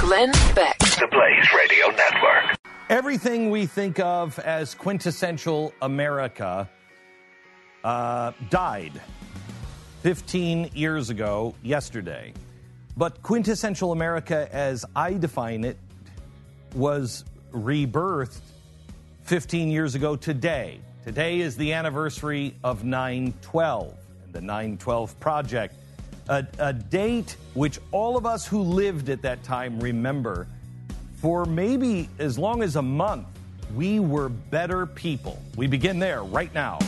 Glenn Beck. The Blaze Radio Network. Everything we think of as quintessential America uh, died 15 years ago yesterday. But quintessential America, as I define it, was rebirthed 15 years ago today. Today is the anniversary of 9 12 and the 9 12 Project, a, a date which all of us who lived at that time remember. For maybe as long as a month, we were better people. We begin there right now.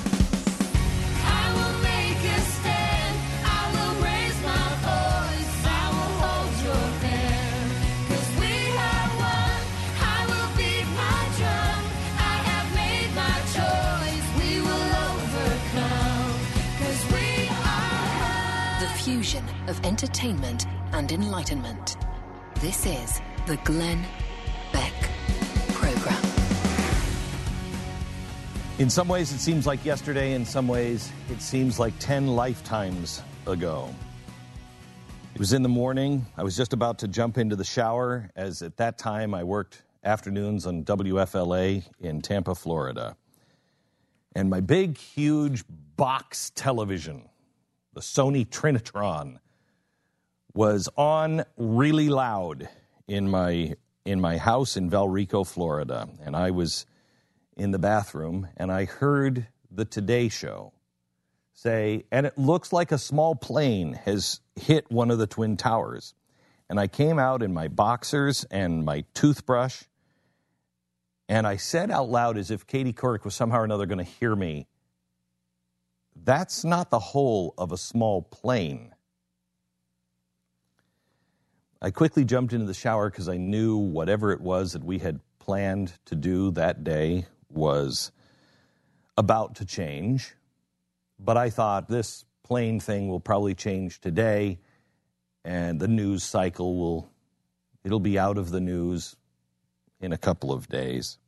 Entertainment and enlightenment. This is the Glenn Beck Program. In some ways, it seems like yesterday. In some ways, it seems like 10 lifetimes ago. It was in the morning. I was just about to jump into the shower, as at that time I worked afternoons on WFLA in Tampa, Florida. And my big, huge box television, the Sony Trinitron, was on really loud in my in my house in Valrico, Florida, and I was in the bathroom and I heard the Today Show say, and it looks like a small plane has hit one of the Twin Towers. And I came out in my boxers and my toothbrush, and I said out loud, as if Katie Couric was somehow or another going to hear me, that's not the hole of a small plane. I quickly jumped into the shower because I knew whatever it was that we had planned to do that day was about to change. But I thought this plane thing will probably change today, and the news cycle will it'll be out of the news in a couple of days.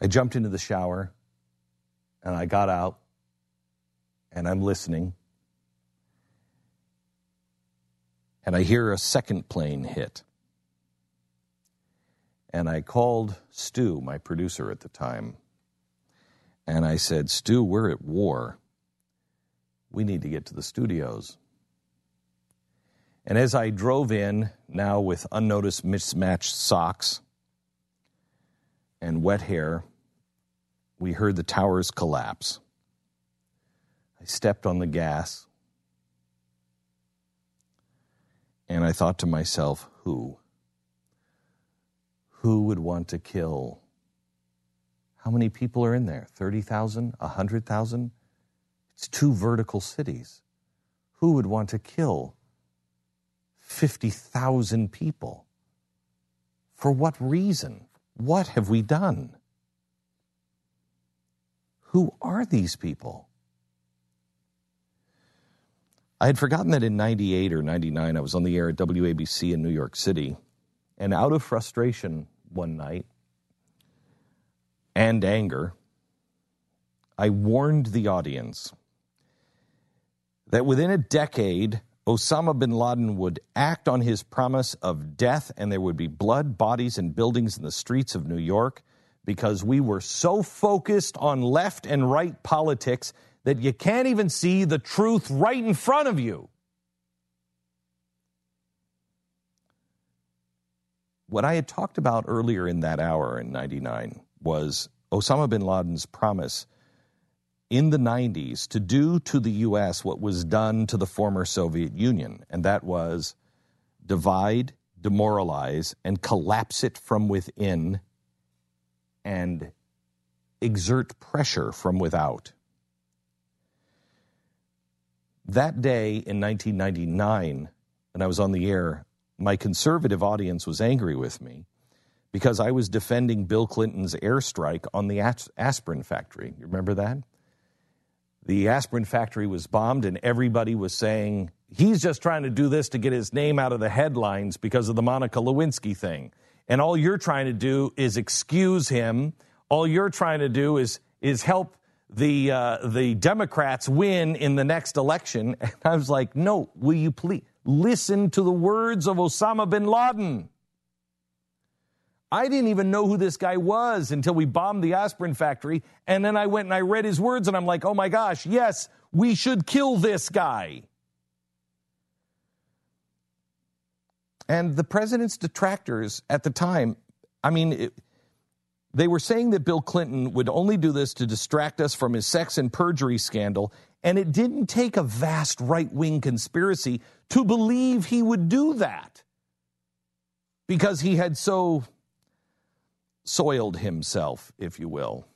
I jumped into the shower and I got out and I'm listening. And I hear a second plane hit. And I called Stu, my producer at the time, and I said, Stu, we're at war. We need to get to the studios. And as I drove in, now with unnoticed mismatched socks and wet hair, we heard the towers collapse. I stepped on the gas and I thought to myself, who? Who would want to kill? How many people are in there? 30,000? 100,000? It's two vertical cities. Who would want to kill 50,000 people? For what reason? What have we done? Who are these people? I had forgotten that in 98 or 99, I was on the air at WABC in New York City. And out of frustration one night and anger, I warned the audience that within a decade, Osama bin Laden would act on his promise of death and there would be blood, bodies, and buildings in the streets of New York because we were so focused on left and right politics that you can't even see the truth right in front of you. What I had talked about earlier in that hour in 99 was Osama bin Laden's promise in the 90s to do to the U.S. what was done to the former Soviet Union, and that was divide, demoralize, and collapse it from within and exert pressure from without. That day in 1999, when I was on the air my conservative audience was angry with me because I was defending Bill Clinton's airstrike on the aspirin factory. You remember that? The aspirin factory was bombed, and everybody was saying he's just trying to do this to get his name out of the headlines because of the Monica Lewinsky thing. And all you're trying to do is excuse him. All you're trying to do is is help the uh, the Democrats win in the next election. And I was like, no, will you please listen to the words of Osama bin Laden? I didn't even know who this guy was until we bombed the aspirin factory. And then I went and I read his words, and I'm like, oh my gosh, yes, we should kill this guy. And the president's detractors at the time, I mean, it, they were saying that Bill Clinton would only do this to distract us from his sex and perjury scandal. And it didn't take a vast right wing conspiracy to believe he would do that because he had so soiled himself, if you will.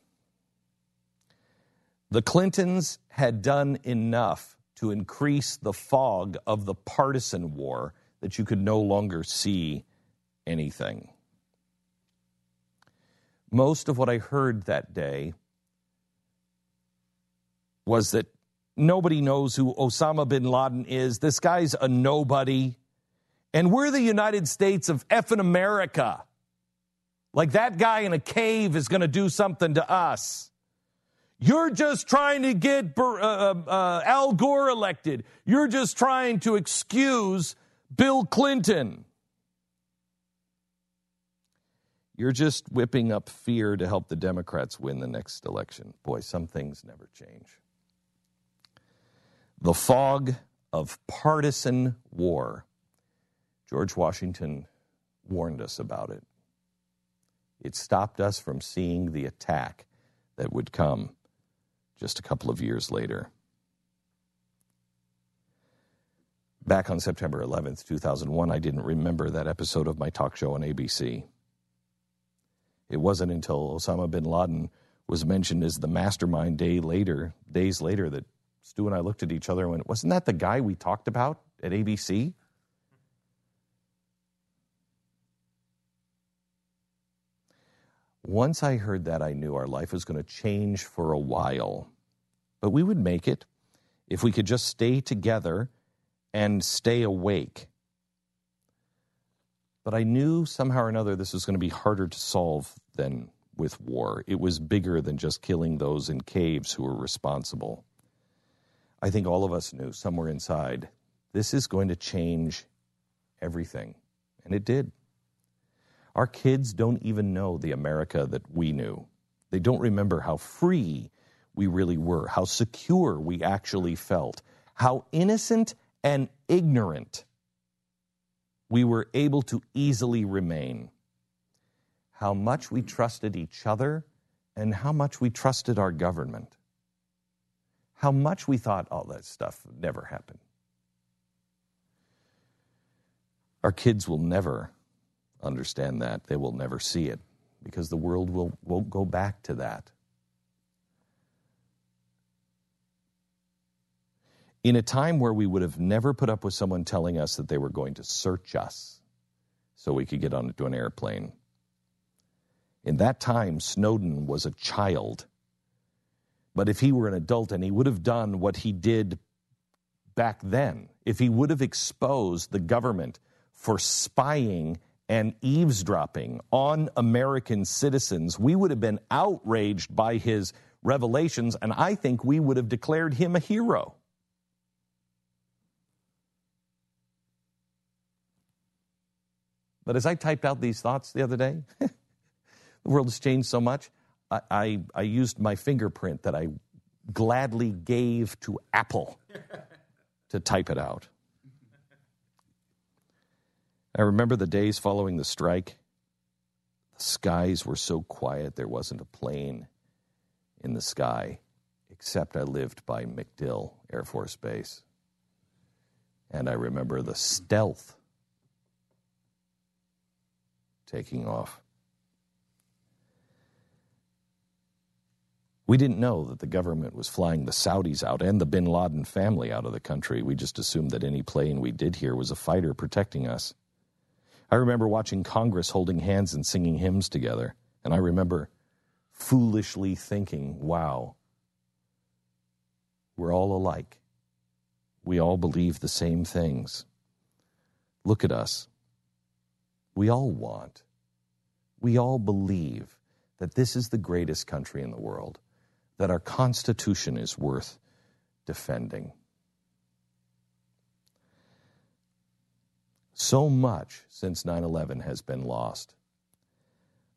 The Clintons had done enough to increase the fog of the partisan war that you could no longer see anything. Most of what I heard that day was that nobody knows who Osama bin Laden is. This guy's a nobody. And we're the United States of effing America. Like that guy in a cave is going to do something to us. You're just trying to get Bur- uh, uh, Al Gore elected. You're just trying to excuse Bill Clinton. You're just whipping up fear to help the Democrats win the next election. Boy, some things never change. The fog of partisan war. George Washington warned us about it. It stopped us from seeing the attack that would come just a couple of years later. Back on September 11th, 2001, I didn't remember that episode of my talk show on ABC. It wasn't until Osama bin Laden was mentioned as the mastermind day later, days later, that Stu and I looked at each other and went, Wasn't that the guy we talked about at ABC? Once I heard that, I knew our life was going to change for a while. But we would make it if we could just stay together and stay awake. But I knew somehow or another this was going to be harder to solve than with war. It was bigger than just killing those in caves who were responsible. I think all of us knew somewhere inside this is going to change everything. And it did. Our kids don't even know the America that we knew. They don't remember how free we really were, how secure we actually felt, how innocent and ignorant we were able to easily remain, how much we trusted each other, and how much we trusted our government, how much we thought all that stuff never happen. Our kids will never understand that. They will never see it because the world will, won't go back to that. In a time where we would have never put up with someone telling us that they were going to search us so we could get onto an airplane. In that time, Snowden was a child. But if he were an adult and he would have done what he did back then, if he would have exposed the government for spying and eavesdropping on American citizens, we would have been outraged by his revelations, and I think we would have declared him a hero. But as I typed out these thoughts the other day, the world has changed so much. I, I, I used my fingerprint that I gladly gave to Apple to type it out. I remember the days following the strike. The skies were so quiet, there wasn't a plane in the sky, except I lived by MacDill Air Force Base. And I remember the stealth taking off. We didn't know that the government was flying the Saudis out and the bin Laden family out of the country. We just assumed that any plane we did hear was a fighter protecting us. I remember watching Congress holding hands and singing hymns together. And I remember foolishly thinking, wow, we're all alike. We all believe the same things. Look at us. We all want, we all believe that this is the greatest country in the world, that our Constitution is worth defending. So much since 9 11 has been lost.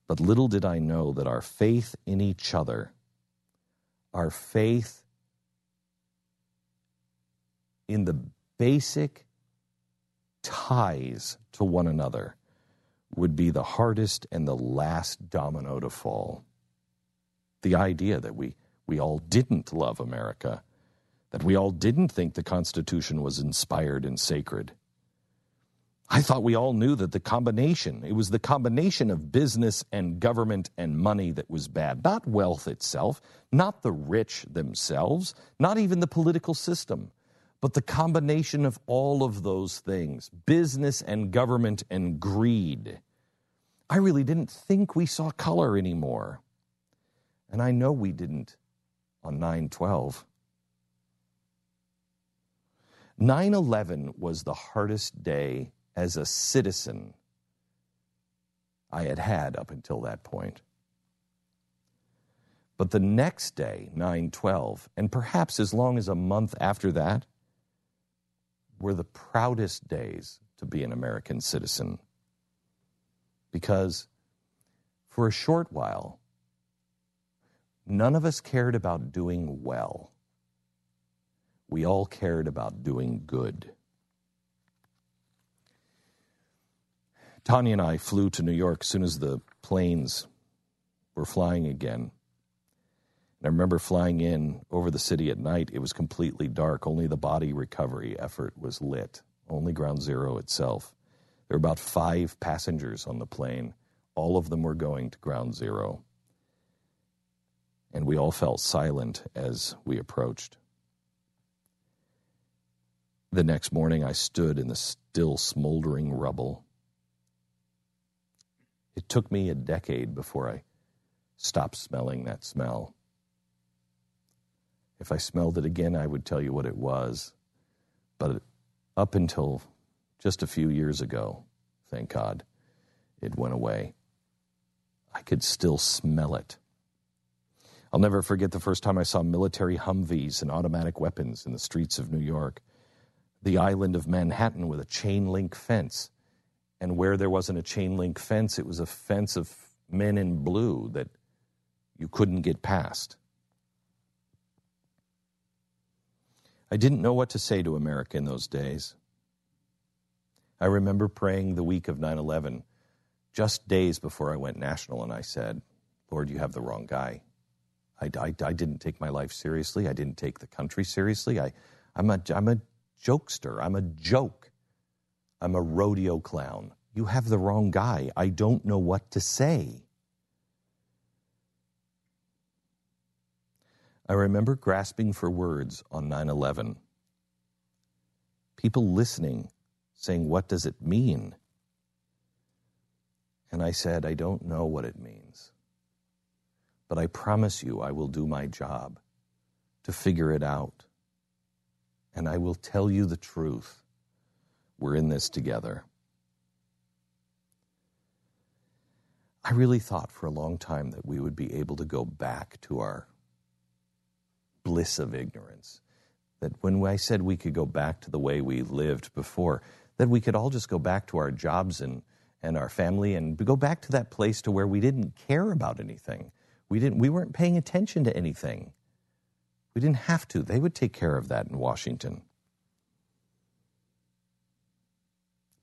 But little did I know that our faith in each other, our faith in the basic ties to one another, would be the hardest and the last domino to fall. The idea that we, we all didn't love America, that we all didn't think the Constitution was inspired and sacred. I thought we all knew that the combination, it was the combination of business and government and money that was bad, not wealth itself, not the rich themselves, not even the political system, but the combination of all of those things business and government and greed. I really didn't think we saw color anymore. And I know we didn't on 9 12. 9 11 was the hardest day as a citizen I had had up until that point. But the next day, 9 12, and perhaps as long as a month after that, were the proudest days to be an American citizen. Because for a short while, none of us cared about doing well. We all cared about doing good. Tanya and I flew to New York as soon as the planes were flying again. And I remember flying in over the city at night. It was completely dark. Only the body recovery effort was lit, only ground zero itself. There were about five passengers on the plane. All of them were going to ground zero. And we all felt silent as we approached. The next morning, I stood in the still smoldering rubble. It took me a decade before I stopped smelling that smell. If I smelled it again, I would tell you what it was. But up until just a few years ago, thank God, it went away. I could still smell it. I'll never forget the first time I saw military Humvees and automatic weapons in the streets of New York. The island of Manhattan with a chain link fence. And where there wasn't a chain link fence, it was a fence of men in blue that you couldn't get past. I didn't know what to say to America in those days. I remember praying the week of 9 11, just days before I went national, and I said, Lord, you have the wrong guy. I, I, I didn't take my life seriously. I didn't take the country seriously. I, I'm, a, I'm a jokester. I'm a joke. I'm a rodeo clown. You have the wrong guy. I don't know what to say. I remember grasping for words on 9 11. People listening, saying, What does it mean? And I said, I don't know what it means. But I promise you, I will do my job to figure it out. And I will tell you the truth. We're in this together. I really thought for a long time that we would be able to go back to our bliss of ignorance. That when I said we could go back to the way we lived before, that we could all just go back to our jobs and, and our family and go back to that place to where we didn't care about anything. We, didn't, we weren't paying attention to anything. We didn't have to. They would take care of that in Washington.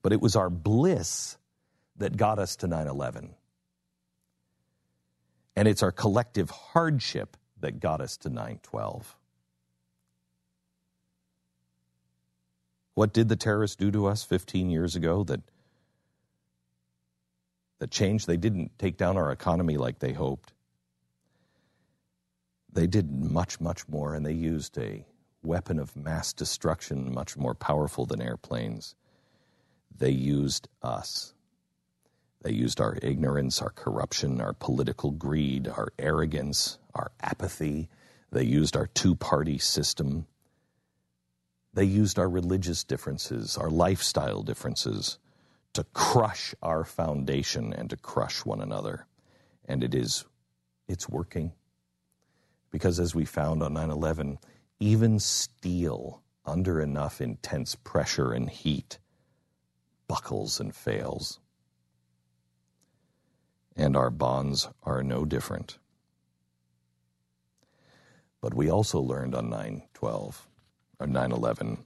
But it was our bliss that got us to 9 11. And it's our collective hardship that got us to 912. What did the terrorists do to us 15 years ago that that changed? They didn't take down our economy like they hoped. They did much, much more, and they used a weapon of mass destruction much more powerful than airplanes. They used us. They used our ignorance, our corruption, our political greed, our arrogance, our apathy. They used our two party system. They used our religious differences, our lifestyle differences to crush our foundation and to crush one another. And it is, it's working. Because as we found on 9 11, even steel under enough intense pressure and heat buckles and fails. And our bonds are no different. But we also learned on 9 12 or 9 11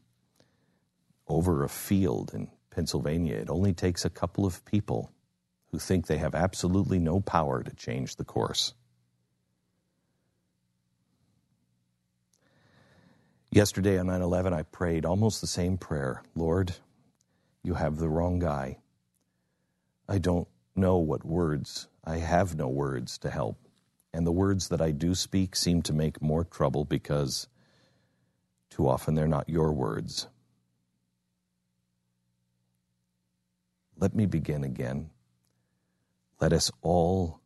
over a field in Pennsylvania, it only takes a couple of people who think they have absolutely no power to change the course. Yesterday on 9 11, I prayed almost the same prayer Lord, you have the wrong guy. I don't know what words, I have no words to help. And the words that I do speak seem to make more trouble because too often they're not your words. Let me begin again. Let us all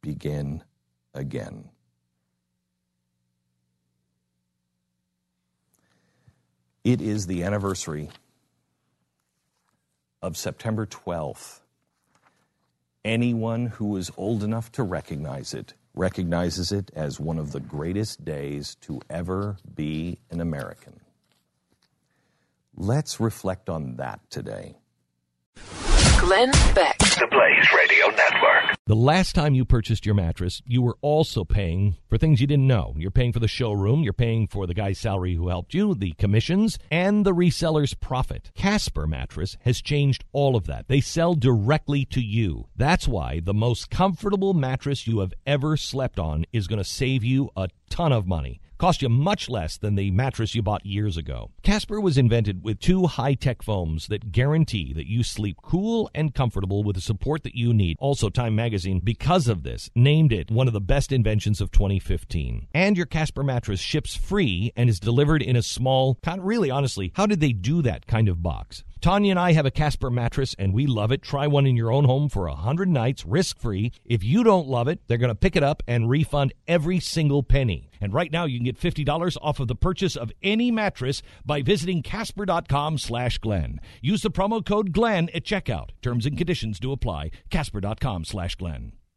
begin again. It is the anniversary of September 12th. Anyone who is old enough to recognize it recognizes it as one of the greatest days to ever be an American. Let's reflect on that today. Glenn Beck. The Blaze Radio Network. The last time you purchased your mattress, you were also paying for things you didn't know. You're paying for the showroom, you're paying for the guy's salary who helped you, the commissions, and the reseller's profit. Casper Mattress has changed all of that. They sell directly to you. That's why the most comfortable mattress you have ever slept on is going to save you a ton of money. Cost you much less than the mattress you bought years ago. Casper was invented with two high tech foams that guarantee that you sleep cool and comfortable with the support that you need. Also, Time Magazine, because of this, named it one of the best inventions of 2015. And your Casper mattress ships free and is delivered in a small, kind really honestly, how did they do that kind of box? Tanya and I have a Casper mattress and we love it. Try one in your own home for 100 nights risk free. If you don't love it, they're going to pick it up and refund every single penny. And right now you can get $50 off of the purchase of any mattress by visiting casper.com slash Glenn. Use the promo code Glenn at checkout. Terms and conditions do apply. Casper.com slash Glenn.